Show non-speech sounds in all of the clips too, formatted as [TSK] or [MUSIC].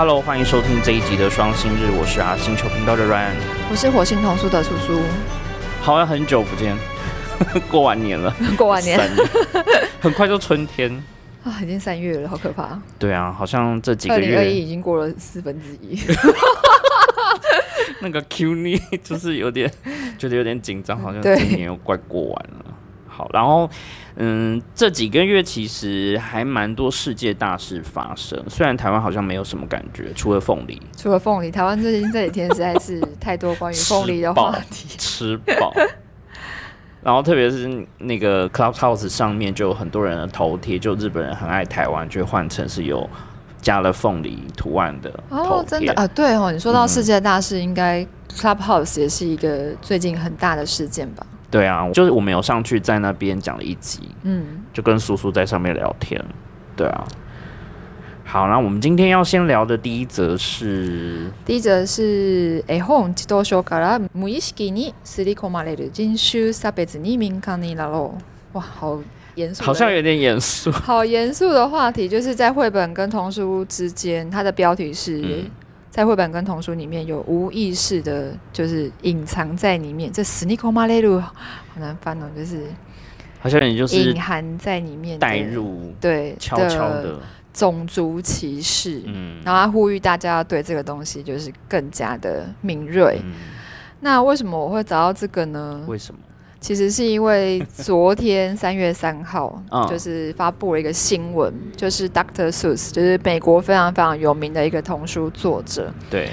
Hello，欢迎收听这一集的双星日，我是阿星球频道的 Ryan。我是火星童书的叔叔，好像很久不见，[LAUGHS] 过完年了，过完年很快就春天。啊，已经三月了，好可怕！对啊，好像这几个二零二月一已经过了四分之一，[LAUGHS] 那个 Q 你就是有点觉得有点紧张，好像今年又快过完了。好，然后嗯，这几个月其实还蛮多世界大事发生，虽然台湾好像没有什么感觉，除了凤梨除了凤梨，台湾最近这几天实在是太多关于凤梨的话题。吃饱。然后特别是那个 Clubhouse 上面就有很多人的头贴，就日本人很爱台湾，就会换成是有加了凤梨图案的哦，真的。啊，对哦，你说到嗯世界大事，应该 Clubhouse 也是一个最近很大的事件吧？对啊，就是我们有上去在那边讲了一集，嗯，就跟叔叔在上面聊天。对啊。好，那我们今天要先聊的第一则是，第一则是絵本自動症から無意識に刷り込まれる人種差別に敏感になろう。哇，好严肃的，好像有点严肃。好严肃的话题，就是在绘本跟童书之间，它的标题是、嗯 在绘本跟童书里面有无意识的，就是隐藏在里面。这 s n e a k o m a l e r u 好难翻哦，就是好像你就是隐含在里面的带入，对悄悄的，种族歧视。嗯然后他呼吁大家要对这个东西就是更加的敏锐。嗯，那为什么我会找到这个呢？为什么？其实是因为昨天三月三号，[LAUGHS] 嗯就是发布了一个新闻，就是 Dr. Seuss，就是美国非常非常有名的一个童书作者，对，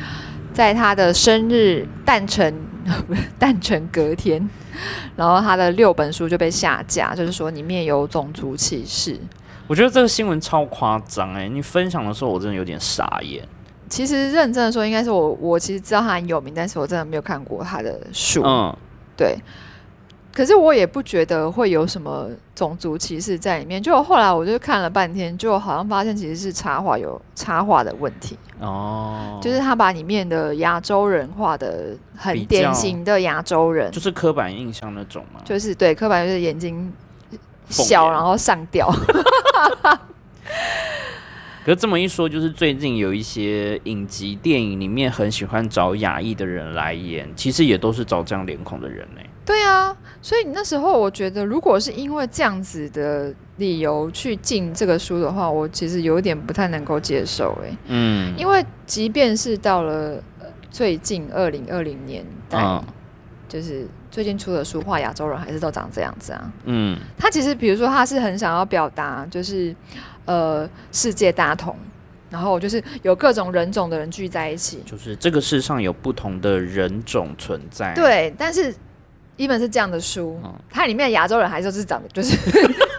在他的生日诞辰 [LAUGHS] 诞辰隔天，然后他的六本书就被下架，就是说里面有种族歧视。我觉得这个新闻超夸张哎！你分享的时候，我真的有点傻眼。其实认真的说，应该是我我其实知道他很有名，但是我真的没有看过他的书。嗯，对，可是我也不觉得会有什么种族歧视在里面。就后来我就看了半天，就好像发现其实是插画有插画的问题，哦，就是他把里面的亚洲人画的很典型的亚洲人，就是刻板印象那种嘛。就是对刻板就是眼睛小，然后上吊。[LAUGHS] 可是这么一说，就是最近有一些影集、电影里面很喜欢找亚裔的人来演，其实也都是找这样脸孔的人呢、对啊，所以那时候我觉得，如果是因为这样子的理由去进这个书的话，我其实有点不太能够接受、欸。嗯，因为即便是到了呃最近二零二零年代，嗯就是最近出的书画亚洲人还是都长这样子啊。嗯，他其实比如说他是很想要表达，就是呃世界大同，然后就是有各种人种的人聚在一起。就是这个世上有不同的人种存在。，对，但是。一本是这样的书嗯，它里面的亚洲人还是 [LAUGHS] 就是长得就是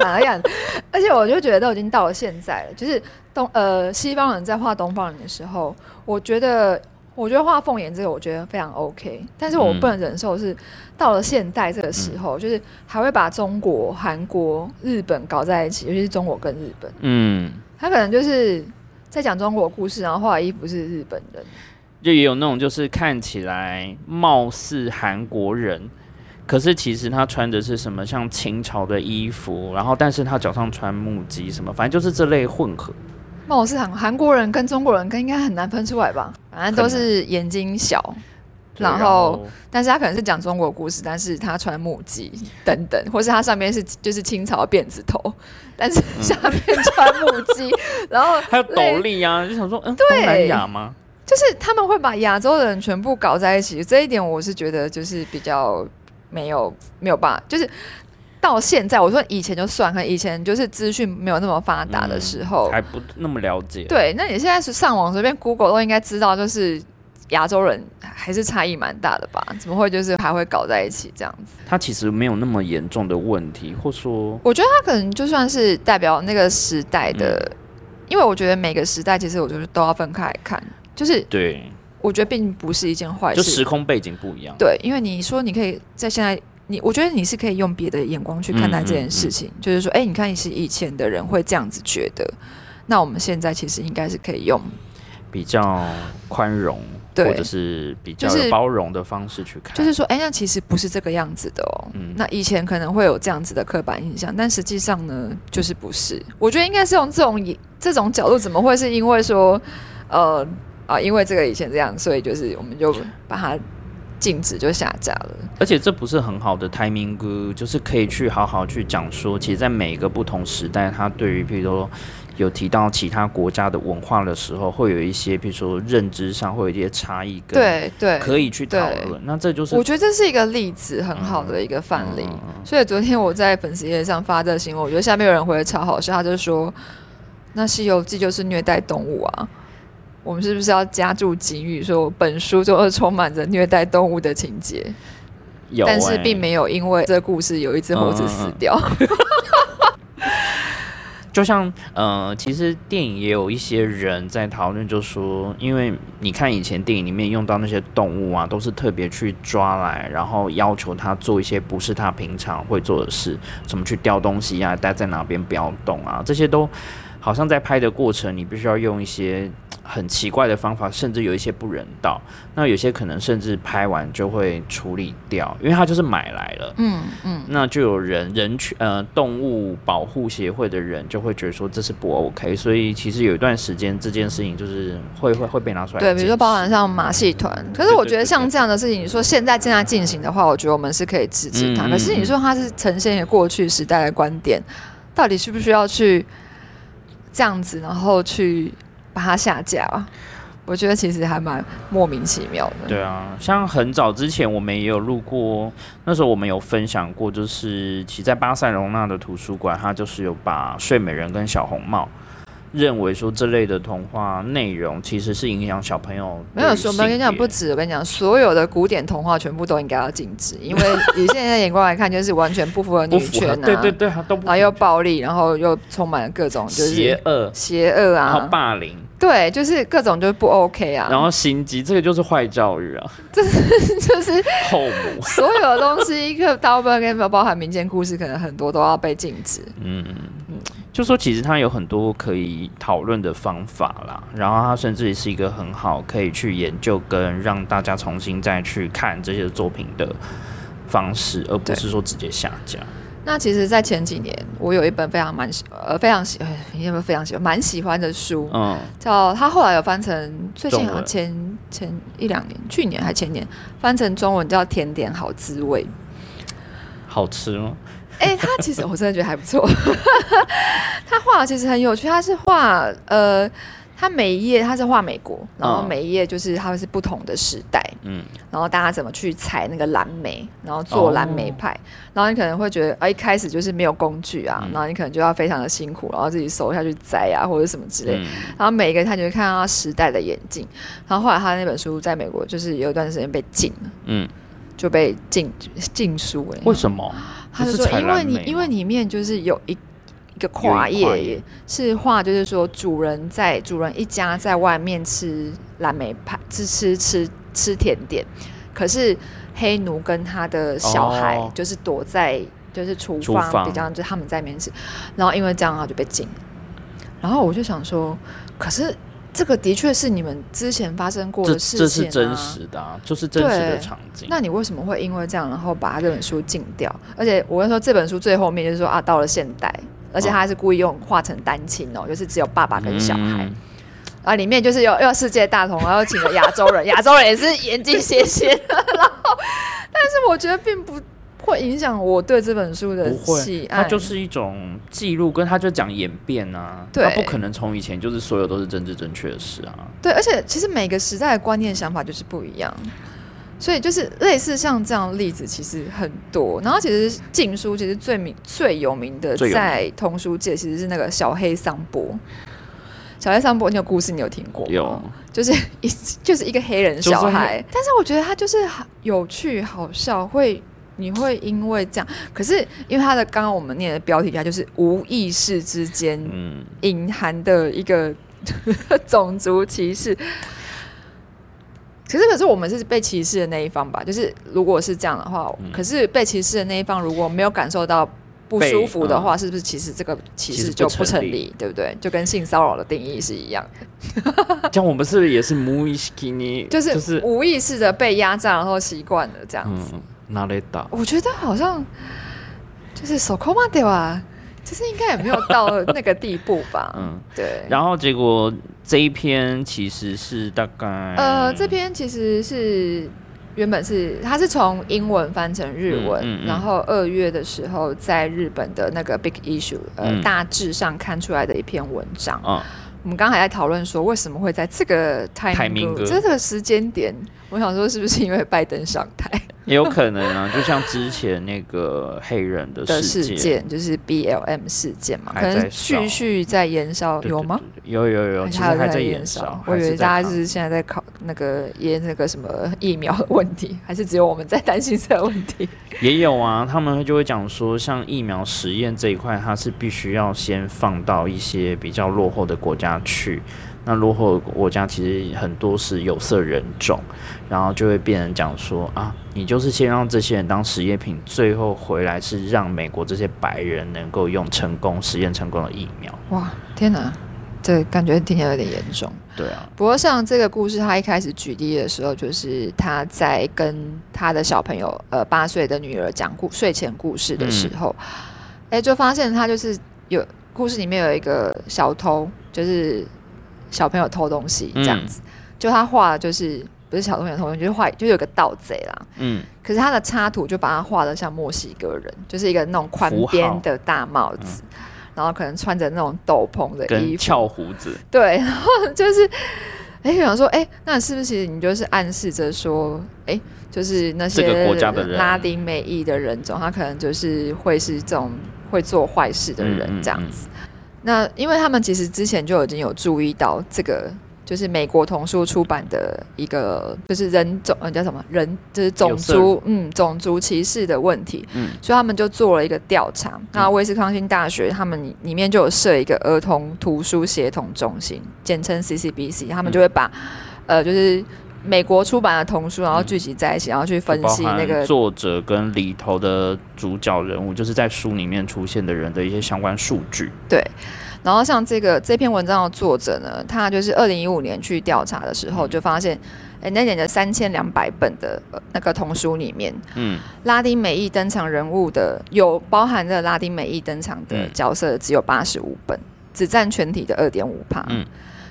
哪个样子，而且我就觉得都已经到了现在了，就是东呃西方人在画东方人的时候，我觉得我觉得画凤眼这个我觉得非常 OK，但是我嗯不能忍受是到了现代这个时候，就是还会把中国、韩国、日本搞在一起，尤其是中国跟日本，嗯，他可能就是在讲中国故事，然后画的衣服是日本人，就也有那种就是看起来貌似韩国人。可是其实他穿的是什么像清朝的衣服，然后但是他脚上穿木屐什么，反正就是这类混合。那我是韩韩国人跟中国人跟应该很难分出来吧？反正都是眼睛小，对然后但是他可能是讲中国故事，但是他穿木屐等等，或是他上面是就是清朝辫子头，但是下面穿木屐，[LAUGHS] 然后还有斗笠啊，就想说，嗯，对东南亚吗？就是他们会把亚洲人全部搞在一起，这一点我是觉得就是比较没有没有办法，就是到现在我说以前就算，可能以前就是资讯没有那么发达的时候，还不那么了解。对，那你现在是上网随便 Google 都应该知道，就是亚洲人还是差异蛮大的吧？怎么会就是还会搞在一起这样子？他其实没有那么严重的问题，或说，我觉得他可能就算是代表那个时代的，因为我觉得每个时代其实我觉得都要分开来看，就是对，我觉得并不是一件坏事就事。时空背景不一样。对，因为你说你可以在现在，你我觉得你是可以用别的眼光去看待这件事情，就是说，哎、你看你，是以前的人会这样子觉得，那我们现在其实应该是可以用，比较宽容，或者是比较包容的方式去看。就是说，哎、那其实不是这个样子的哦。嗯那以前可能会有这样子的刻板印象，但实际上呢，就是不是。我觉得应该是用这种这种角度，怎么会是因为说，呃啊，因为这个以前这样，所以就是我们就把它禁止就下架了。而且这不是很好的 timing 歌，就是可以去好好去讲说，其实，在每一个不同时代，它对于譬如说有提到其他国家的文化的时候，会有一些譬如说认知上会有一些差异，对对，可以去讨论。那这就是我觉得这是一个例子，很好的一个范例。所以昨天我在粉丝页上发这新闻，我觉得下面有人回的超好笑，他就说：“那《西游记》就是虐待动物啊，我们是不是要加注警语，说本书就是充满着虐待动物的情节？”有，但是并没有因为这故事有一只猴子死掉。[LAUGHS] 就像呃，其实电影也有一些人在讨论，就说，因为你看以前电影里面用到那些动物啊，都是特别去抓来，然后要求他做一些不是他平常会做的事，怎么去叼东西啊，待在哪边不要动啊，这些都好像在拍的过程，你必须要用一些。很奇怪的方法，甚至有一些不人道。那有些可能甚至拍完就会处理掉，因为他就是买来了。嗯嗯，那就有人人权呃动物保护协会的人就会觉得说这是不 OK。所以其实有一段时间这件事情就是会会会被拿出来。对，比如说包含像马戏团。可是我觉得像这样的事情，你说现在正在进行的话，我觉得我们是可以支持它。可是你说它是呈现过去时代的观点，到底需不需要去这样子，然后去？把它下架，我觉得其实还蛮莫名其妙的。对啊，像很早之前我们也有录过，那时候我们有分享过，就是其在巴塞隆纳的图书馆，它就是有把睡美人跟小红帽认为说这类的童话内容其实是影响小朋友。没有说，我跟你讲不止，我跟你讲，所有的古典童话全部都应该要禁止，因为以现在眼光来看，就是完全不符合女权啊，对对对，都然后又暴力，然后又充满了各种就是邪恶、邪恶啊，然后霸凌。对，就是各种就是不 OK 啊。然后心机，这个就是坏教育啊。这是就是后母。所有的东西，一个大部分跟包含民间故事，可能很多都要被禁止。嗯嗯就说其实它有很多可以讨论的方法啦，然后它甚至是一个很好可以去研究跟让大家重新再去看这些作品的方式，而不是说直接下架。那其实，在前几年，我有一本非常蛮喜呃非常喜，你有没有非常喜欢蛮喜欢的书？嗯，叫他后来有翻成，最近好像前前一两年，去年还前年翻成中文叫《甜点好滋味》，好吃吗？哎，他其实我真的觉得还不错，[LAUGHS] 他画其实很有趣，他是画呃。他每一页他是画美国，然后每一页就是它是不同的时代，嗯，然后大家怎么去采那个蓝莓，然后做蓝莓派，然后你可能会觉得，啊，一开始就是没有工具啊，然后你可能就要非常的辛苦，然后自己手下去摘啊，或者什么之类，然后每一个他就会看到他时代的眼镜，然后后来他那本书在美国就是有一段时间被禁了，嗯，就被禁禁书了，为什么？他就说因为你因为里面就是有一。一个跨页是画，就是说主人在主人一家在外面吃蓝莓派，吃吃吃吃甜点，可是黑奴跟他的小孩就是躲在就是厨房，比较就他们在里面吃，然后因为这样他就被禁。然后我就想说，可是这个的确是你们之前发生过的事情，这是真实的，就是真实的场景。那你为什么会因为这样，然后把这本书禁掉？而且我跟你说，这本书最后面就是说啊，到了现代。而且他还是故意用画成单亲哦，就是只有爸爸跟小孩，啊，里面就是有又世界大同，然后请了亚洲人，亚洲人也是眼睛斜斜的，然后，但是我觉得并不会影响我对这本书的喜爱，它就是一种记录，跟他就讲演变啊，对，不可能从以前就是所有都是政治正确的事啊，对，而且其实每个时代的观念想法就是不一样。所以就是类似像这样的例子其实很多，然后其实禁书其实最名最有名的在童书界其实是那个小黑桑波。小黑桑波那个故事你有听过吗？有，就是一 [LAUGHS] 就是一个黑人小孩，但是我觉得他就是有趣好笑，会你会因为这样，可是因为他的刚刚我们念的标题，它就是无意识之间隐含的一个 [LAUGHS] 种族歧视。可是，可是我们是被歧视的那一方吧？就是如果是这样的话，可是被歧视的那一方如果没有感受到不舒服的话，是不是其实这个歧视就不成立？对不对？就跟性骚扰的定义是一样的。[LAUGHS] 像我们是不是也是无意识？就是就是无意识的被压榨，然后习惯了这样子。哪里打？我觉得好像就是手抠嘛对吧？其实应该也没有到那个地步吧。嗯，对。然后结果这一篇其实是大概呃，这篇其实是原本是它是从英文翻成日文，然后二月的时候在日本的那个 Big Issue 呃大致上看出来的一篇文章。嗯，我们刚才在讨论说为什么会在这个 timing 这个时间点，我想说是不是因为拜登上台？也有可能啊，就像之前那个黑人的事件，就是 B L M 事件嘛，可能继续在延烧，有吗？有有有，其实还在延烧。我以为大家是现在在考那个验那个什么疫苗的问题，还是只有我们在担心这个问题？也有啊，他们就会讲说，像疫苗实验这一块，它是必须要先放到一些比较落后的国家去。那落后国家其实很多是有色人种，然后就会变成讲说啊，你就是先让这些人当实验品，最后回来是让美国这些白人能够用成功实验成功的疫苗。哇，天哪，这感觉听起来有点严重。对啊，不过像这个故事，他一开始举例的时候，就是他在跟他的小朋友，呃，八岁的女儿讲故睡前故事的时候，哎，就发现他就是有故事里面有一个小偷，就是。小朋友偷东西这样子，就他画的就是不是小朋友偷东西，就是画就有个盗贼啦。嗯，可是他的插图就把他画的像墨西哥人，就是一个那种宽边的大帽子，然后可能穿着那种斗篷的衣服，翘胡子。对，[LAUGHS] 然后就是哎，想说哎，那是不是你就是暗示着说，哎，就是那些拉丁美裔的人种，他可能就是会是这种会做坏事的人这样子。那因为他们其实之前就已经有注意到这个，就是美国童书出版的一个，就是人种呃叫什么人，就是种族嗯种族歧视的问题，嗯，所以他们就做了一个调查。那威斯康星大学他们里面就有设一个儿童图书协同中心，简称 CCBC，他们就会把呃就是。美国出版的童书，然后聚集在一起，然后去分析那个作者跟里头的主角人物，就是在书里面出现的人的一些相关数据。对，然后像这个这篇文章的作者呢，他就是二零一五年去调查的时候，就发现，哎，那年的三千两百本的那个童书里面，嗯，拉丁美裔登场人物的有包含的拉丁美裔登场的角色只有八十五本，只占全体的二点五帕。嗯。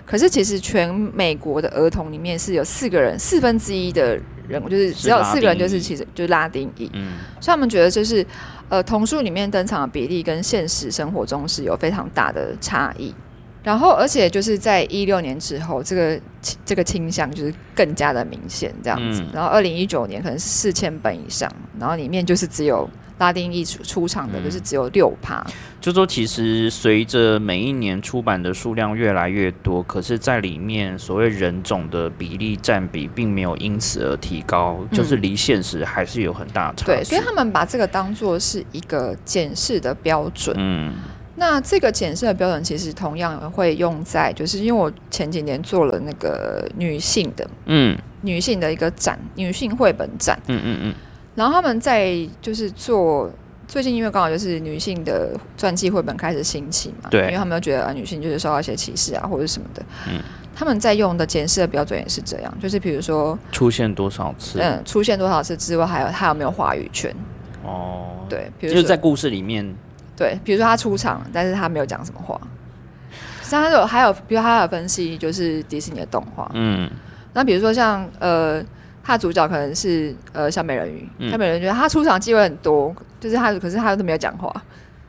可是其实全美国的儿童里面是有四个人，四分之一的人就是只有四个人就是其实就是拉丁裔，嗯，所以他们觉得就是呃童书里面登场的比例跟现实生活中是有非常大的差异，然后而且就是在一六年之后，这个这个倾向就是更加的明显这样子，然后二零一九年可能是四千本以上，然后里面就是只有。拉丁裔出出场的就是只有六趴，就说其实随着每一年出版的数量越来越多，可是在里面所谓人种的比例占比并没有因此而提高，就是离现实还是有很大差距。对，所以他们把这个当做是一个检视的标准。嗯，那这个检视的标准其实同样会用在，就是因为我前几年做了那个女性的，嗯，女性的一个展，女性绘本展。嗯嗯嗯。然后他们在就是做最近，因为刚好就是女性的传记绘本开始兴起嘛，对，因为他们又觉得女性就是受到一些歧视啊或者什么的，嗯，他们在用的检视的标准也是这样，就是比如说出现多少次，嗯，出现多少次之外，还有他有没有话语权，哦，对，比如就是在故事里面，对，比如说他出场，但是他没有讲什么话，像他有还有，比如他有分析就是迪士尼的动画，嗯，那比如说像呃。他主角可能是呃小美人鱼，小美人鱼他出场机会很多，就是他可是他都没有讲话，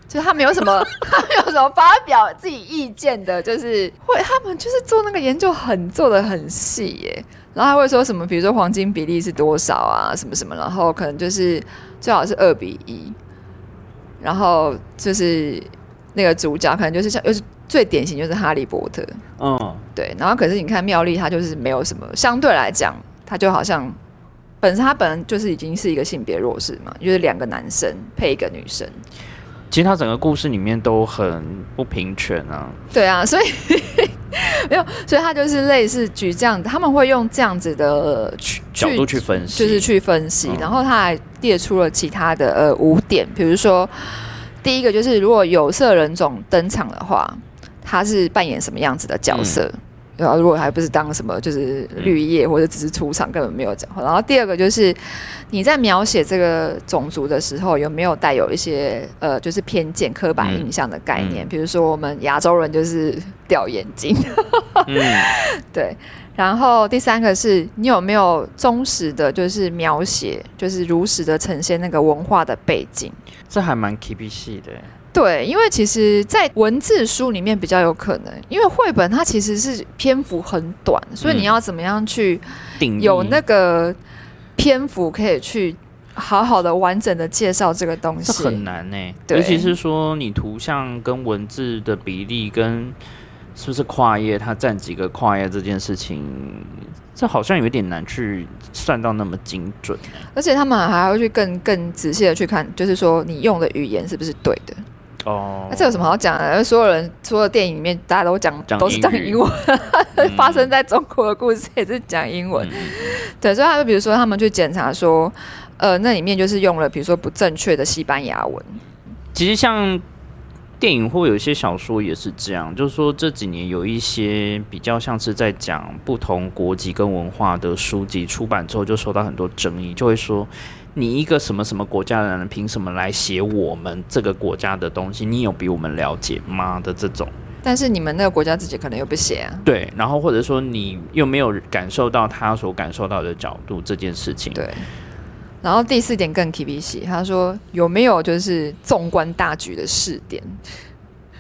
就是他没有什么 [LAUGHS] 他没有什么发表自己意见的，就是会他们就是做那个研究很做的很细耶，然后他会说什么，比如说黄金比例是多少啊，什么什么，然后可能就是最好是二比一，然后就是那个主角可能就是像又是最典型就是哈利波特，嗯，对，然后可是你看妙丽她就是没有什么相对来讲。他就好像本身他本人就是已经是一个性别弱势嘛，就是两个男生配一个女生。其实他整个故事里面都很不平权啊。对啊，[LAUGHS] 所以没有，所以他就是类似举这样，他们会用这样子的角度去分析，就是去分析。然后他还列出了其他的呃五点，比如说第一个就是如果有色人种登场的话，他是扮演什么样子的角色？然后如果还不是当什么就是绿叶或者只是出场，根本没有讲话。然后第二个就是你在描写这个种族的时候，有没有带有一些呃就是偏见、刻板印象的概念？嗯比如说我们亚洲人就是 [LAUGHS] 掉眼睛，嗯，[LAUGHS] 对。然后第三个是你有没有忠实的，就是描写，就是如实的呈现那个文化的背景。这还蛮 K P C 的，对，因为其实，在文字书里面比较有可能，因为绘本它其实是篇幅很短，所以你嗯要怎么样去有那个篇幅可以去好好的完整的介绍这个东这西。很难呢，对尤其是说你图像跟文字的比例跟是不是跨页，它占几个跨页这件事情，这好像有点难去算到那么精准。而且他们还会去更更仔细的去看，就是说你用的语言是不是对的。哦那、这有什么好讲的？所有人所有电影里面大家都讲讲都是讲英文，[LAUGHS] 嗯发生在中国的故事也是讲英文。嗯对，所以他们比如说他们去检查说，呃，那里面就是用了比如说不正确的西班牙文。其实像电影或有一些小说也是这样，就是说这几年有一些比较像是在讲不同国籍跟文化的书籍出版之后，就受到很多争议，就会说你一个什么什么国家的人，凭什么来写我们这个国家的东西？你有比我们了解吗？的这种。但是你们那个国家自己可能又不写啊。对，然后或者说你又没有感受到他所感受到的角度这件事情。对。然后第四点更 K B C，，他说有没有就是纵观大局的试点？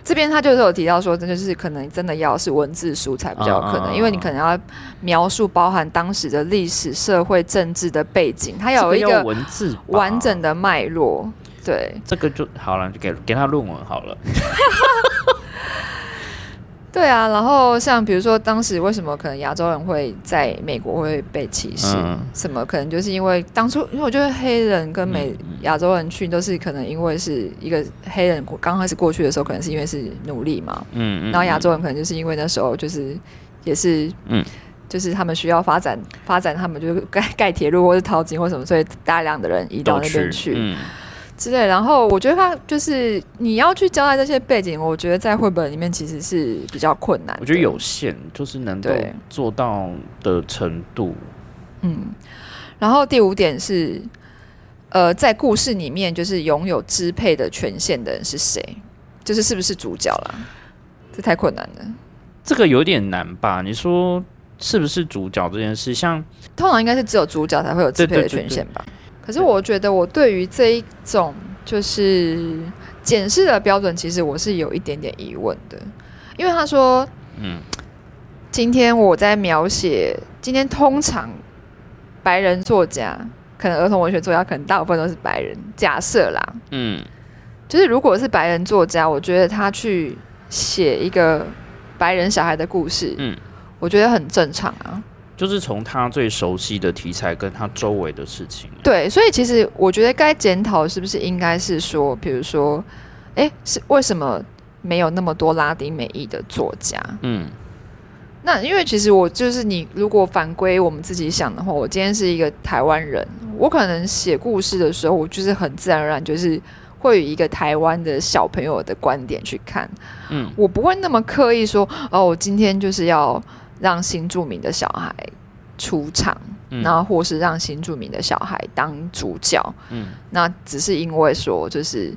这边他就是有提到说，这就是可能真的要是文字书才比较有可能，因为你可能要描述包含当时的历史、社会、政治的背景，它有一个文字完整的脉络。对这个就好了，就给给他论文好了。[LAUGHS] 对啊，然后像比如说当时为什么可能亚洲人会在美国会被歧视，嗯。什么可能就是因为当初，因为我觉得黑人跟美嗯。亚洲人去都是可能因为是一个黑人刚开始过去的时候，可能是因为是奴隶嘛，嗯，嗯然后亚洲人可能就是因为那时候就是也是嗯。就是他们需要发展发展，他们就是盖盖铁路或是淘金或什么，所以大量的人移到那边去。嗯，之类。然后我觉得他就是你要去交代这些背景，我觉得在绘本里面其实是比较困难。我觉得有限，就是能够做到的程度。嗯。然后第五点是，呃，在故事里面就是拥有支配的权限的人是谁？就是是不是主角啦？这太困难了。这个有点难吧？你说是不是主角这件事？像通常应该是只有主角才会有支配的对对对权限吧？可是我觉得我对于这一种就是检视的标准，其实我是有一点点疑问的，因为他说嗯。今天我在描写，今天通常白人作家，可能儿童文学作家，可能大部分都是白人。假设啦，嗯。就是如果是白人作家，我觉得他去写一个白人小孩的故事，嗯，我觉得很正常啊。就是从他最熟悉的题材跟他周围的事情。对，所以其实我觉得该检讨是不是应该是说，比如说，诶，是为什么没有那么多拉丁美裔的作家？嗯那因为其实我就是你，如果反归我们自己想的话，我今天是一个台湾人，我可能写故事的时候，我就是很自然而然就是会以一个台湾的小朋友的观点去看，嗯我不会那么刻意说，哦，我今天就是要让新住民的小孩出场，嗯然后或是让新住民的小孩当主角，嗯那只是因为说就是。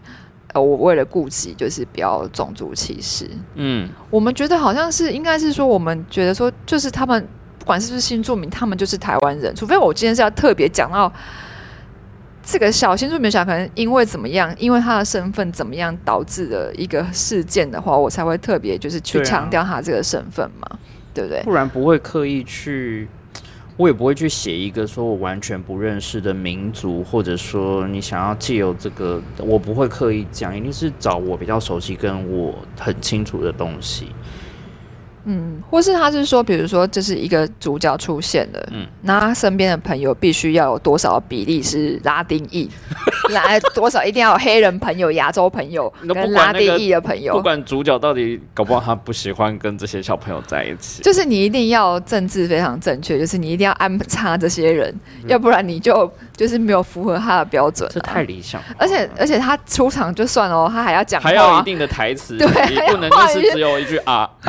呃，我为了顾及，就是不要种族歧视。嗯我们觉得好像是应该是说，我们觉得说，就是他们不管是不是新住民，他们就是台湾人。除非我今天是要特别讲到这个小新住民小，可能因为怎么样，因为他的身份怎么样导致的一个事件的话，我才会特别就是去强调他这个身份嘛，对不对？不然不会刻意去，我也不会去写一个说我完全不认识的民族，或者说你想要借由这个，我不会刻意讲，一定是找我比较熟悉跟我很清楚的东西。嗯，或是他是说，比如说这是一个主角出现了，嗯嗯，那他身边的朋友必须要有多少比例是拉丁裔，[LAUGHS] 来多少一定要有黑人朋友、亚洲朋友跟拉丁裔的朋友，不管主角到底搞不好他不喜欢跟这些小朋友在一起，就是你一定要政治非常正确，就是你一定要安插这些人，嗯要不然你就就是没有符合他的标准、这啊。太理想了。而且而且他出场就算了哦，他还要讲，还要一定的台词，对你不能就是只有一句啊。[LAUGHS]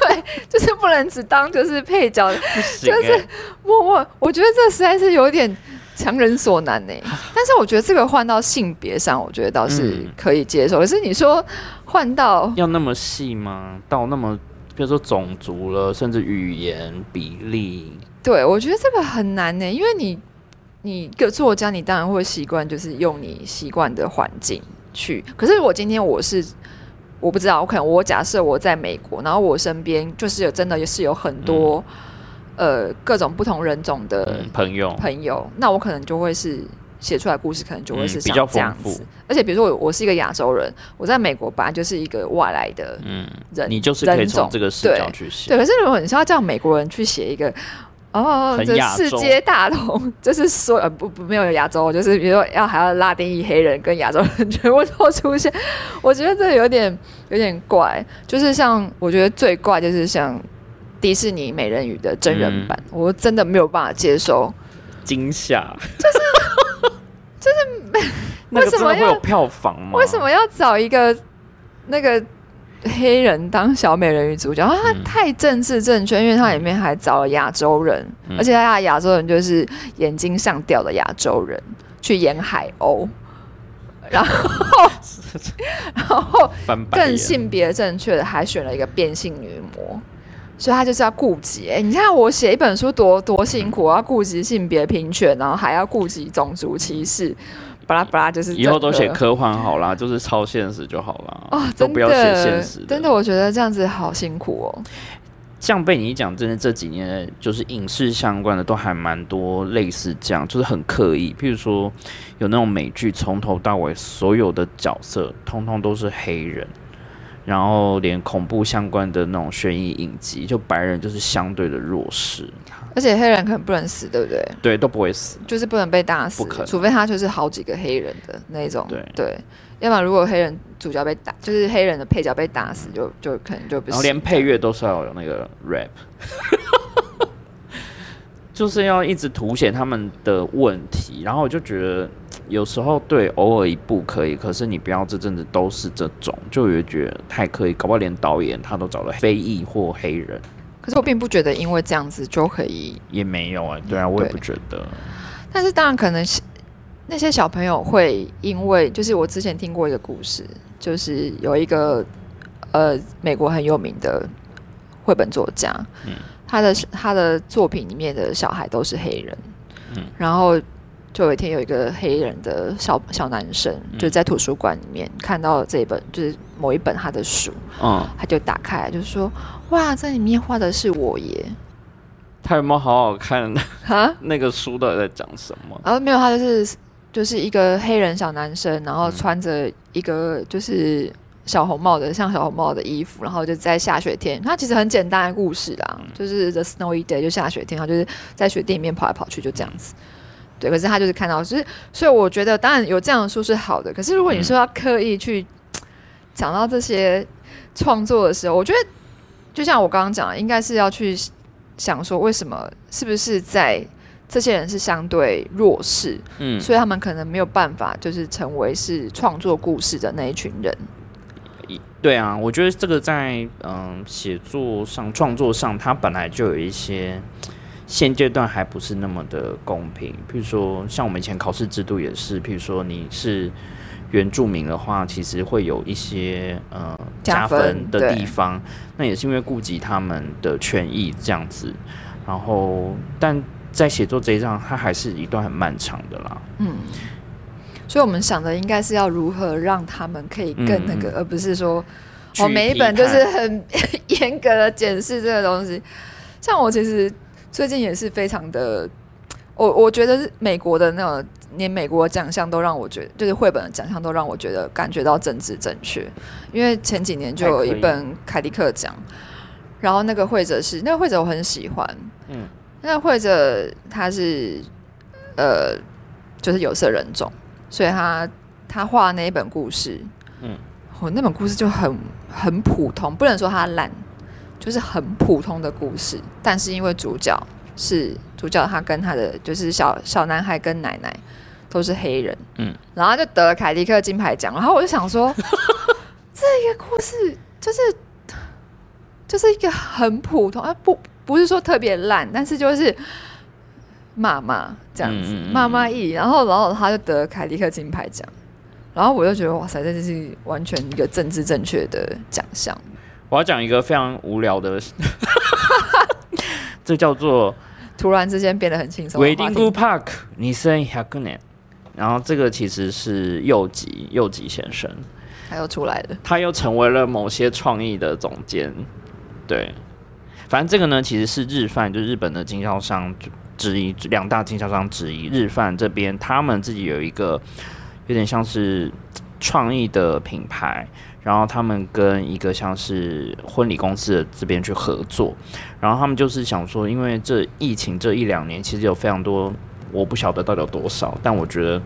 对，[LAUGHS] 就是不能只当就是配角，就是欸默默，我觉得这实在是有点强人所难呢。[LAUGHS] 但是我觉得这个换到性别上，我觉得倒是嗯可以接受。可是你说换到要那么细吗？到那么，比如说种族了，甚至语言比例，对我觉得这个很难呢，因为你你一个作家，你当然会习惯就是用你习惯的环境去。可是我今天我是。我不知道，我可能我假设我在美国，然后我身边就是有真的也是有很多、呃各种不同人种的嗯，朋友，朋友，那我可能就会是写出来故事，可能就会是嗯比较像这样丰富子。而且比如说我我是一个亚洲人，我在美国本来就是一个外来的嗯，人，你就是可以从这个视角去写。对。可是如果你是要叫美国人去写一个。哦，这世界大同，[LAUGHS] 就是说呃不不没有亚洲，就是比如说要还要拉丁裔黑人跟亚洲人全部都出现，[LAUGHS] 我觉得这有点有点怪。就是像我觉得最怪就是像迪士尼美人鱼的真嗯人版，我真的没有办法接受。惊吓，就是就是，[LAUGHS] 为什么要票房吗？为什么要找一个那个黑人当小美人鱼主角？他嗯太政治正确，因为他里面还找了亚洲人，嗯而且他的亚洲人就是眼睛上吊的亚洲人去演海鸥，然后 [LAUGHS] 然后翻白眼？更性别正确的还选了一个变性女魔。所以他就是要顾及，哎、你看我写一本书多多辛苦，我要顾及性别平权，然后还要顾及种族歧视，巴拉巴拉，就是以后都写科幻好啦，就是超现实就好啦。哦，都不要写现实真的，我觉得这样子好辛苦哦。这样被你一讲，真的这几年就是影视相关的都还蛮多类似这样，就是很刻意。譬如说有那种美剧，从头到尾所有的角色通通都是黑人，然后连恐怖相关的那种悬疑影集，就白人就是相对的弱势，而且黑人可能不能死，对不对？对，都不会死。就是不能被打死除非他就是好几个黑人的那种。对要不然如果黑人主角被打，就是黑人的配角被打死，就就可能就不行。然后连配乐都是要有那个 rap，[LAUGHS] 就是要一直凸显他们的问题。然后我就觉得有时候对偶尔一部可以，可是你不要这阵子都是这种，就也觉得太刻意，搞不好连导演他都找了非裔或黑人，可是我并不觉得因为这样子就可以，也没有啊。对啊，我也不觉得。但是当然可能是那些小朋友会因为，就是我之前听过一个故事，就是有一个呃美国很有名的绘本作家，嗯。他的他的作品里面的小孩都是黑人，嗯。然后就有一天有一个黑人的小小男生，嗯。就在图书馆里面看到这一本就是某一本他的书，嗯，他就打开来就说：“哇，在里面画的是我耶！”他有没有好好看 [LAUGHS] 哈，那个书到底在讲什么？然后没有，他就是就是一个黑人小男生，然后嗯穿着一个就是小红帽的像小红帽的衣服，然后就在下雪天。他其实很简单的故事啦，嗯就是 The Snowy Day 就下雪天，他就是在雪地里面跑来跑去，就这样子。对，可是他就是看到，就是所以我觉得当然有这样的书是好的，可是如果你说要刻意去讲到这些创作的时候，我觉得就像我刚刚讲的，应该是要去想说为什么是不是在这些人是相对弱势，嗯，所以他们可能没有办法就是成为是创作故事的那一群人。对啊，我觉得这个在嗯写作上、创作上，它本来就有一些现阶段还不是那么的公平。譬如说，像我们以前考试制度也是，譬如说你是原住民的话，其实会有一些呃加加分分的地方，那也是因为顾及他们的权益这样子。然后，但在写作这一章，它还是一段很漫长的啦。嗯，所以我们想的应该是要如何让他们可以更那个，嗯而不是说我哦每一本就是很 [LAUGHS] 严格的检视这个东西。像我其实最近也是非常的，我我觉得是美国的那种，连美国的奖项都让我觉得，就是绘本的奖项都让我觉得感觉到政治正确。因为前几年就有一本凯迪克奖，然后那个绘者是那个绘者我很喜欢，嗯，那个绘者他是呃就是有色人种，所以他他画那一本故事，嗯，我、那本故事就很很普通，不能说它烂，就是很普通的故事，但是因为主角是主角，他跟他的就是小小男孩跟奶奶都是黑人，嗯，然后就得了凯迪克金牌奖，然后我就想说，[LAUGHS] 这个故事就是就是一个很普通啊，不不是说特别烂，但是就是骂骂这样子，嗯嗯嗯骂骂意，然后然后他就得了凯迪克金牌奖，然后我就觉得哇塞，这就是完全一个政治正确的奖项。我要讲一个非常无聊的，[LAUGHS] 这叫做突然之间变得很轻松 Park 你生100年。然后这个其实是右吉右吉先生，他又出来了，他又成为了某些创意的总监。对，反正这个呢，其实是日饭，就日本的经销商之一，两大经销商之一。日饭这边他们自己有一个有点像是创意的品牌，然后他们跟一个像是婚礼公司的这边去合作，然后他们就是想说，因为这疫情这一两年，其实有非常多。我不晓得到底有多少，但我觉得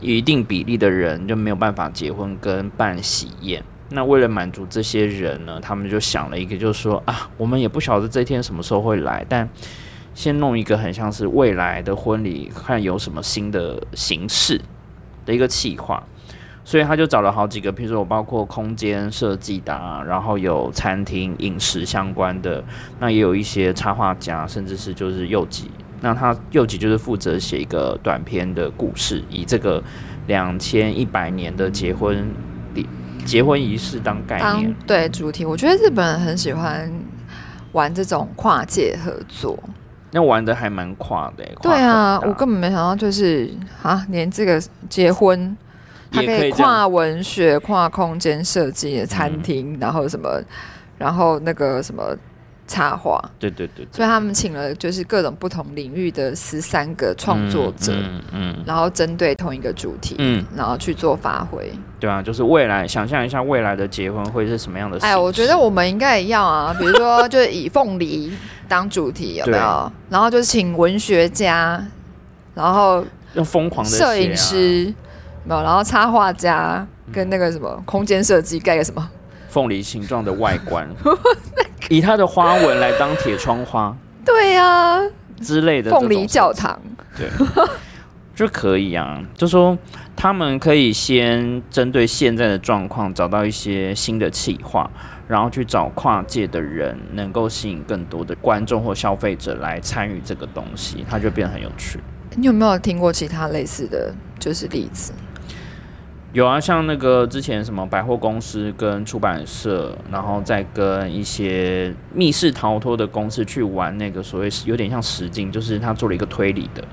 一定比例的人就没有办法结婚跟办喜宴。那为了满足这些人呢，他们就想了一个，就是说啊，我们也不晓得这天什么时候会来，但先弄一个很像是未来的婚礼，看有什么新的形式的一个企划。所以他就找了好几个，譬如说我包括空间设计的、啊，然后有餐厅饮食相关的，那也有一些插画家，甚至是就是幼纪。那他右吉就是负责写一个短篇的故事，以这个两千一百年的结婚礼结婚仪式当概当念。对主题，我觉得日本人很喜欢玩这种跨界合作。那玩的还蛮跨的、对啊，我根本没想到，就是啊，连这个结婚，它可以跨文学、跨空间设计的餐厅，然后什么，然后那个什么插画，对对对，所以他们请了就是各种不同领域的十三个创作者，嗯嗯然后针对同一个主题，嗯，然后去做发挥。对啊，就是未来，想象一下未来的结婚会是什么样的？哎，我觉得我们应该也要啊，[LAUGHS] 比如说就是以凤梨当主题，有没有？然后就是请文学家，然后要疯狂的、啊。摄影，师，没有，然后插画家跟那个什么空间设计盖个什么？[LAUGHS] 凤梨形状的外观，[LAUGHS] 以它的花纹来当铁窗花对呀、之类的这种凤梨教堂。对，[LAUGHS] 就可以啊。就说他们可以先针对现在的状况找到一些新的企划，然后去找跨界的人，能够吸引更多的观众或消费者来参与这个东西，它就变得很有趣。你有没有听过其他类似的就是例子？有啊，像那个之前什么百货公司跟出版社，然后再跟一些密室逃脱的公司去玩那个所谓有点像实境，就是他做了一个推理的，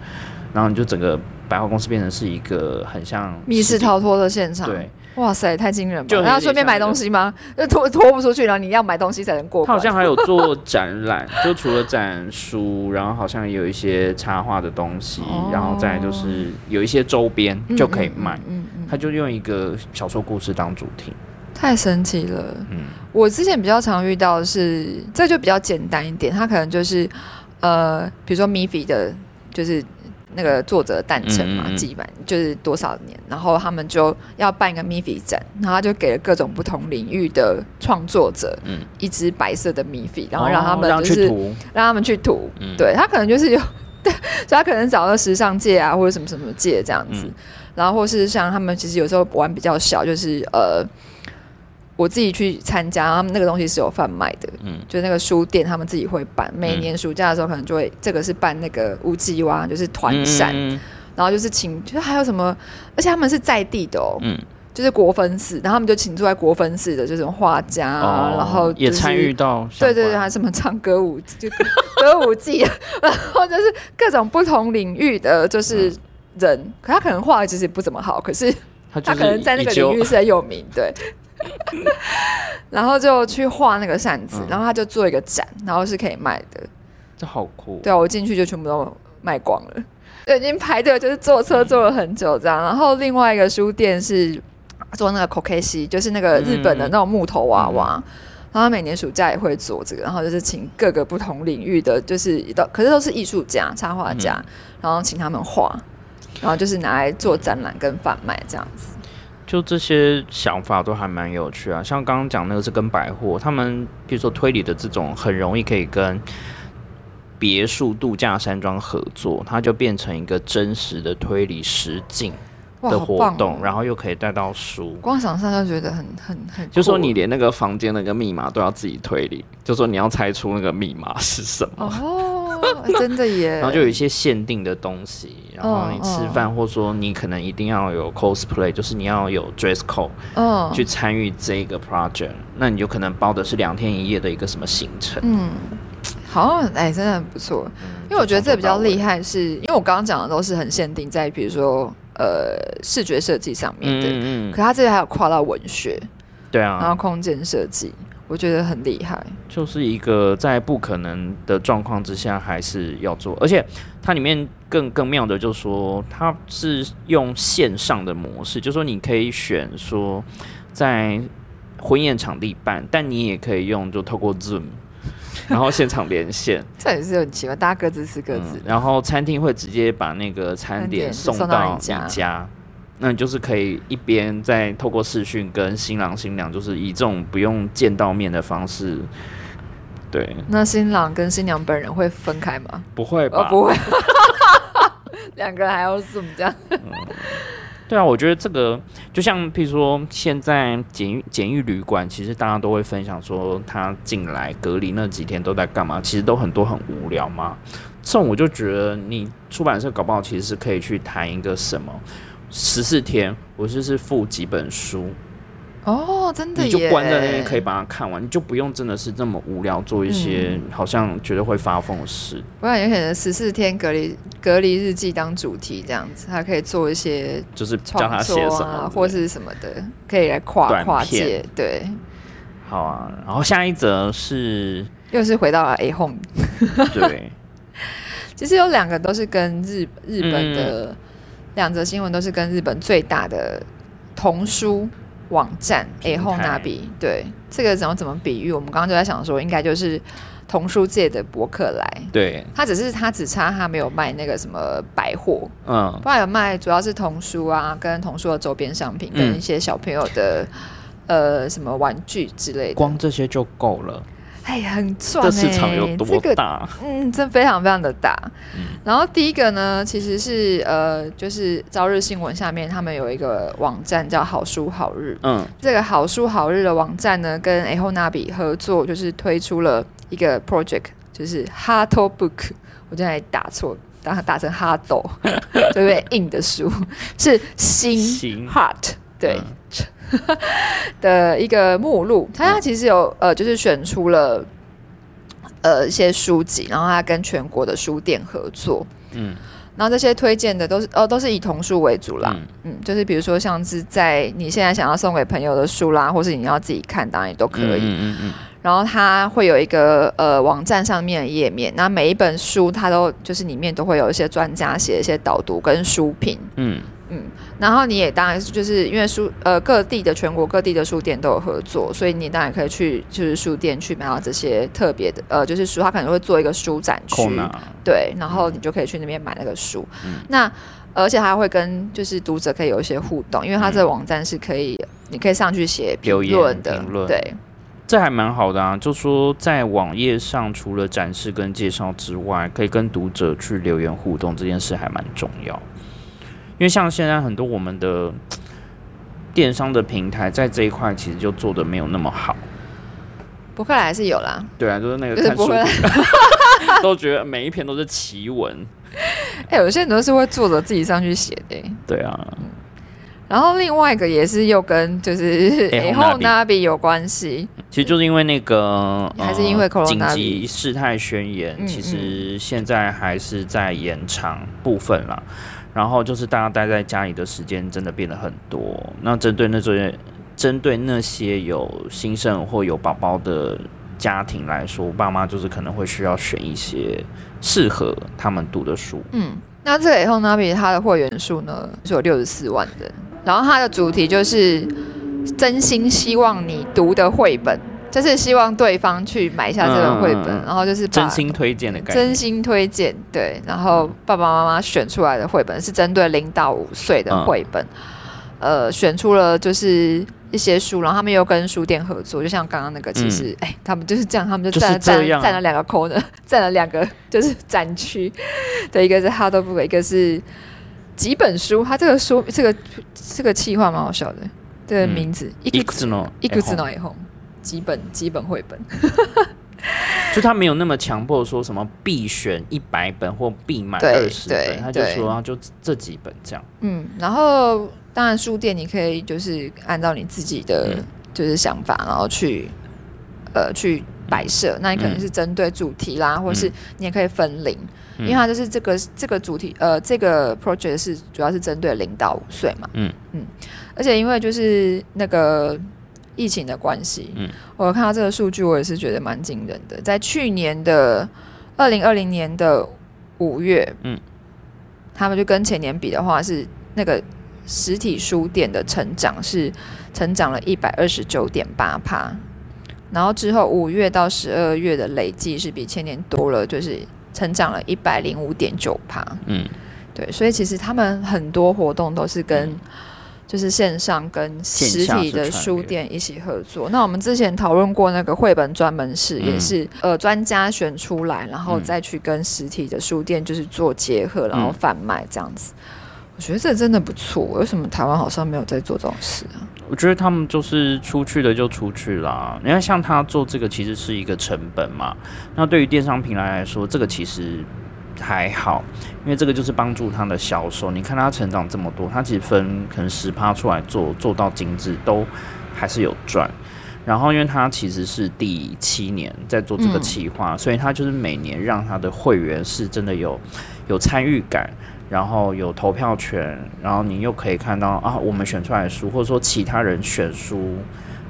然后你就整个百货公司变成是一个很像密室逃脱的现场，对，哇塞，太惊人了吧！然后顺便买东西吗？就拖拖不出去，然后你要买东西才能过关。他好像还有做展览，[LAUGHS] 就除了展书，然后好像也有一些插画的东西，哦然后再就是有一些周边嗯就可以卖。嗯嗯嗯他就用一个小说故事当主题，太神奇了。嗯我之前比较常遇到的是，这就比较简单一点，他可能就是呃，比如说米菲的，就是那个作者诞辰嘛，嗯嗯嗯。几百就是多少年，然后他们就要办一个 MIFI 展，然后他就给了各种不同领域的创作者，嗯。一支白色的 MIFI，，然后让他们就是、让他们去涂，嗯。对他可能就是有，[LAUGHS] 对，所以他可能找到时尚界啊，或者什么什么界这样子，嗯。然后或是像他们其实有时候玩比较小，就是呃，我自己去参加，他们那个东西是有贩卖的，嗯。就那个书店他们自己会办，每年暑假的时候可能就会这个是办那个乌鸡蛙，就是团扇，嗯然后就是请，就是还有什么，而且他们是在地的哦，嗯。就是国分寺，然后他们就请住在国分寺的这种画家啊，哦然后、也参与。到对对对，关还什么唱歌舞，就歌歌舞伎，[LAUGHS] 然后就是各种不同领域的就是人，可他可能画的其实不怎么好，可是他就是他可能在那个领域是很有名，对。[LAUGHS] 然后就去画那个扇子，嗯然后他就做一个展，然后是可以卖的。这好酷，对啊，我进去就全部都卖光了，就，已经排队，就是坐车坐了很久这样。然后另外一个书店是做那个 kokeshi，就是那个日本的那种木头娃娃。然后他每年暑假也会做这个，然后就是请各个不同领域的，就是都可是都是艺术家、插画家，然后请他们画，然后就是拿来做展览跟贩卖这样子。就这些想法都还蛮有趣啊。像刚刚讲那个是跟百货，他们比如说推理的这种，很容易可以跟别墅、度假山庄合作，它就变成一个真实的推理实景。的活动，哦然后又可以带到书。光想象就觉得很很很，就说你连那个房间那个密码都要自己推理，就说你要猜出那个密码是什么。哦，[LAUGHS] 真的耶，然后就有一些限定的东西，然后你吃嗯饭，或者说你可能一定要有 cosplay，就是你要有 dress code 嗯去参与这个 project，那你就可能包的是两天一夜的一个什么行程。嗯，好像哎，真的很不错。因为我觉得这比较厉害是，因为我刚刚讲的都是很限定在比如说呃视觉设计上面的，嗯可他这里还有跨到文学，对啊。然后啊，空间设计，我觉得很厉害。就是一个在不可能的状况之下还是要做，而且它里面更更妙的就是说，它是用线上的模式，就是说你可以选说在婚宴场地办，但你也可以用就透过 Zoom，然后现场连线。[LAUGHS] 这也是很奇怪，大家各自吃各自嗯。然后餐厅会直接把那个餐餐点点送到你家，那你就是可以一边在透过视讯跟新郎新娘，就是以这种不用见到面的方式，对，那新郎跟新娘本人会分开吗？不会吧？哦，不会，[LAUGHS] 两个人还要 zoom 这样。对啊，我觉得这个就像譬如说，现在检疫检疫旅馆，其实大家都会分享说，他进来隔离那几天都在干嘛，其实都很多很无聊嘛。这种我就觉得，你出版社搞不好其实是可以去谈一个什么十四天，我就是付几本书，哦，真的你就关在那边可以把它看完，你就不用真的是这么无聊做一些嗯。好像觉得会发疯的事。不然有可能十四天隔离隔离日记当主题这样子，他可以做一些就是叫他创写什么或是什么的，可以来跨跨界。对，好啊，然后下一则是又是回到了 A Home。对，[LAUGHS] 其实有两个都是跟日日本嗯。的两则新闻都是跟日本最大的童书网站 A 平 Home 台 Nabi。对，这个怎么怎么比喻？我们刚刚就在想说，应该就是童书界的博客来。对，它只是它只差它没有卖那个什么百货，嗯，不然有卖主要是童书啊，跟童书的周边商品，嗯跟一些小朋友的、呃什么玩具之类的。光这些就够了。哎，很赚、这欸，市场有多这个大？嗯，真非常非常的大。嗯然后第一个呢，其实是呃，就是朝日新闻下面他们有一个网站叫好书好日。嗯，这个好书好日的网站呢，跟 a h o n a b i 合作，就是推出了一个 project，就是 Heart Book。我现在打错，打打成哈斗，[LAUGHS] 对不对硬的书，是心心 Heart 对。嗯的一个目录，它其实有呃，就是选出了呃一些书籍，然后它跟全国的书店合作，嗯，然后这些推荐的都是哦都是以童书为主啦，嗯。嗯就是比如说像是在你现在想要送给朋友的书啦，或是你要自己看，当然也都可以。嗯嗯嗯然后它会有一个呃网站上面的页面，那每一本书它都就是里面都会有一些专家写一些导读跟书评，嗯。嗯，然后你也当然就是因为书呃各地的全国各地的书店都有合作，所以你当然可以去就是书店去买到这些特别的呃就是书，他可能会做一个书展区，对，然后你就可以去那边买那个书。嗯那而且还会跟就是读者可以有一些互动，因为他这个网站是可以你可以上去写评论的对，这还蛮好的啊。就说在网页上，除了展示跟介绍之外，可以跟读者去留言互动，这件事还蛮重要。因为像现在很多我们的 [TSK] 电商的平台，在这一块其实就做的没有那么好。博客来还是有啦，对啊，就是那个博客，[LAUGHS] 都觉得每一篇都是奇文。[LAUGHS] 哎、有些人都是会作者自己上去写的欸、对啊，然后另外一个也是又跟就是 A Home Home Nabi 有关系，其实就是因为那个，还是因为紧急事态宣言，嗯。其实现在还是在延长部分啦。然后就是大家待在家里的时间真的变得很多。那针对那些针对那些有新生或有宝宝的家庭来说，爸妈就是可能会需要选一些适合他们读的书。嗯，那这个 A Home Nabi 它的会员数呢是有六十四万人，然后它的主题就是真心希望你读的绘本，就是希望对方去买一下这本绘本，然后就是把真心推荐的概念，真心推荐，对，然后爸爸妈妈选出来的绘本是针对零到五岁的绘本，呃，选出了就是一些书，然后他们又跟书店合作，就像刚刚那个，其实哎、他们就是这样，他们就就是占占占了两个 corner，[LAUGHS] 占了两个就是展区对，一个是 Hard Book，一个是几本书，它这个书这个这个企划蛮好笑的，这个嗯。名字一一个个呢，一个字脑以后，几本几本绘本，[LAUGHS] 就他没有那么强迫说什么必选一百本或必买二十本，他就说啊就这几本这样。嗯，然后当然书店你可以就是按照你自己的嗯。就是想法，然后去呃去摆设，那你可能嗯是针对主题啦，或者是你也可以分龄，因为嗯它就是这个这个主题呃这个 project 是主要是针对零到五岁嘛，嗯。嗯，而且因为就是那个疫情的关系，嗯。我看到这个数据，我也是觉得蛮惊人的，在去年的二零二零年的五月，嗯，他们就跟前年比的话是那个实体书店的成长是成长了一百二十九点八帕，然后之后五月到十二月的累计是比前年多了，就是成长了一百零五点九帕。嗯。对，所以其实他们很多活动都是跟就是线上跟实体的书店一起合作。那我们之前讨论过那个绘本专门室，嗯也是呃专家选出来，然后嗯再去跟实体的书店就是做结合，然后嗯贩卖这样子。我觉得这真的不错，为什么台湾好像没有在做这种事啊？我觉得他们就是出去了就出去啦。你看，像他做这个其实是一个成本嘛。那对于电商平台来说，这个其实还好，因为这个就是帮助他的销售。你看他成长这么多，他其实分可能十趴出来做，做到精致都还是有赚。然后，因为他其实是第七年在做这个嗯企划，所以他就是每年让他的会员是真的有有参与感，然后有投票权，然后你又可以看到啊，我们选出来的书，或者说其他人选书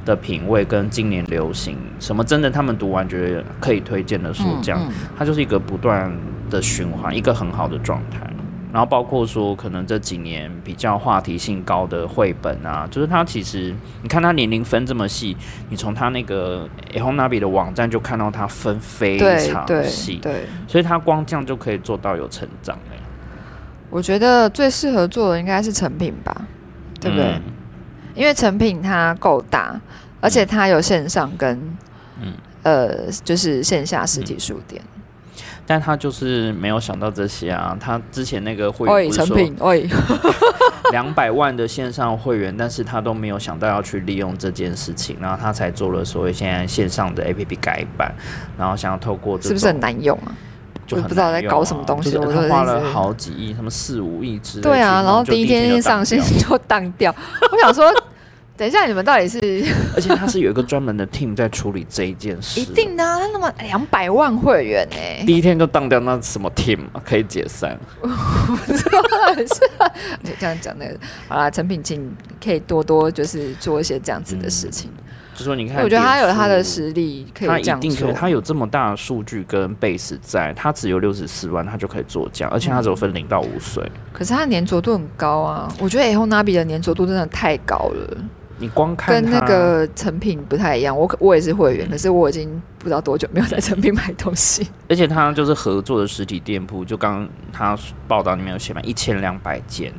的品味跟今年流行什么，真的他们读完觉得可以推荐的书，这样、嗯它就是一个不断的循环，一个很好的状态。然后包括说，可能这几年比较话题性高的绘本啊，就是它其实你看它年龄分这么细，你从它那个 e h o n a b i 的网站就看到它分非对常对细，对，所以它光这样就可以做到有成长欸我觉得最适合做的应该是成品吧，对不对？嗯因为成品它够大，而且它有线上跟嗯呃，就是线下实体书店。但他就是没有想到这些啊！他之前那个会喂，员不是说成品，喂，[LAUGHS] [LAUGHS] 两百万的线上会员，但是他都没有想到要去利用这件事情，然后他才做了所谓现在线上的 APP 改版，然后想要透过这是不是很难用啊？就不知道在搞什么东西就是我花了好几亿，什么四五亿之类对啊，然后第一天就上线就当掉。我想说，等一下你们到底是 [LAUGHS] 而且他是有一个专门的 team 在处理这一件事，一定的、啊，那么两百万会员呢、第一天就当掉，那什么 team 啊可以解散？[LAUGHS] 就这样讲那个，好啦，成品请可以多多就是做一些这样子的事情。就说你看，我觉得他有他的实。力可以这样做一定可以，。他有这么大的数据跟 base 在，他只有六十四万，他就可以做这样，而且他只有分零到五岁。可是他粘着度很高啊，我觉得 A h o n a b i 的粘着度真的太高了，你光看跟那个成品不太一样。我我也是会员，可是我已经不知道多久没有在成品买东西。[LAUGHS] 而且他就是合作的实体店铺，就刚刚他报道里面有写嘛，一千两百间，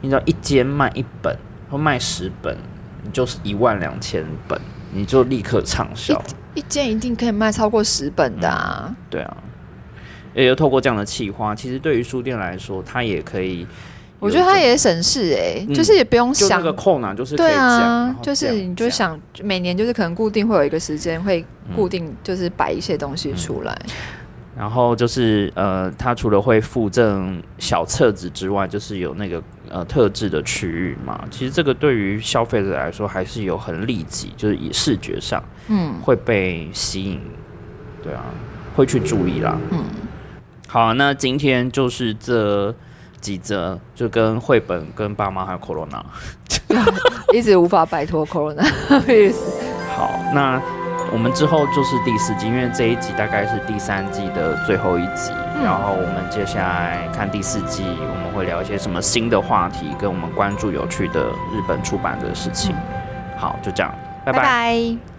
你知道一间卖一本或卖十本，你就是一万两千本，你就立刻畅销。一件一定可以卖超过十本的啊！对啊，也有透过这样的企划，其实对于书店来说，它也可以我觉得他也省事哎、嗯就是也不用想就那个扣呢，就是可以对啊就是你就想每年就是可能固定会有一个时间会嗯固定就是摆一些东西出来，然后就是呃，它除了会附赠小册子之外，就是有那个呃特制的区域嘛。其实这个对于消费者来说还是有很利己，就是以视觉上嗯会被吸引，对啊，会去注意啦。嗯，好，那今天就是这几则，就跟绘本、跟爸妈还有 Corona。[LAUGHS] 一直无法摆脱 Corona [LAUGHS] virus。好，那我们之后就是第四季，因为这一集大概是第三季的最后一集，嗯然后我们接下来看第四季，我们会聊一些什么新的话题，跟我们关注有趣的日本出版的事情。好，就这样，拜拜拜拜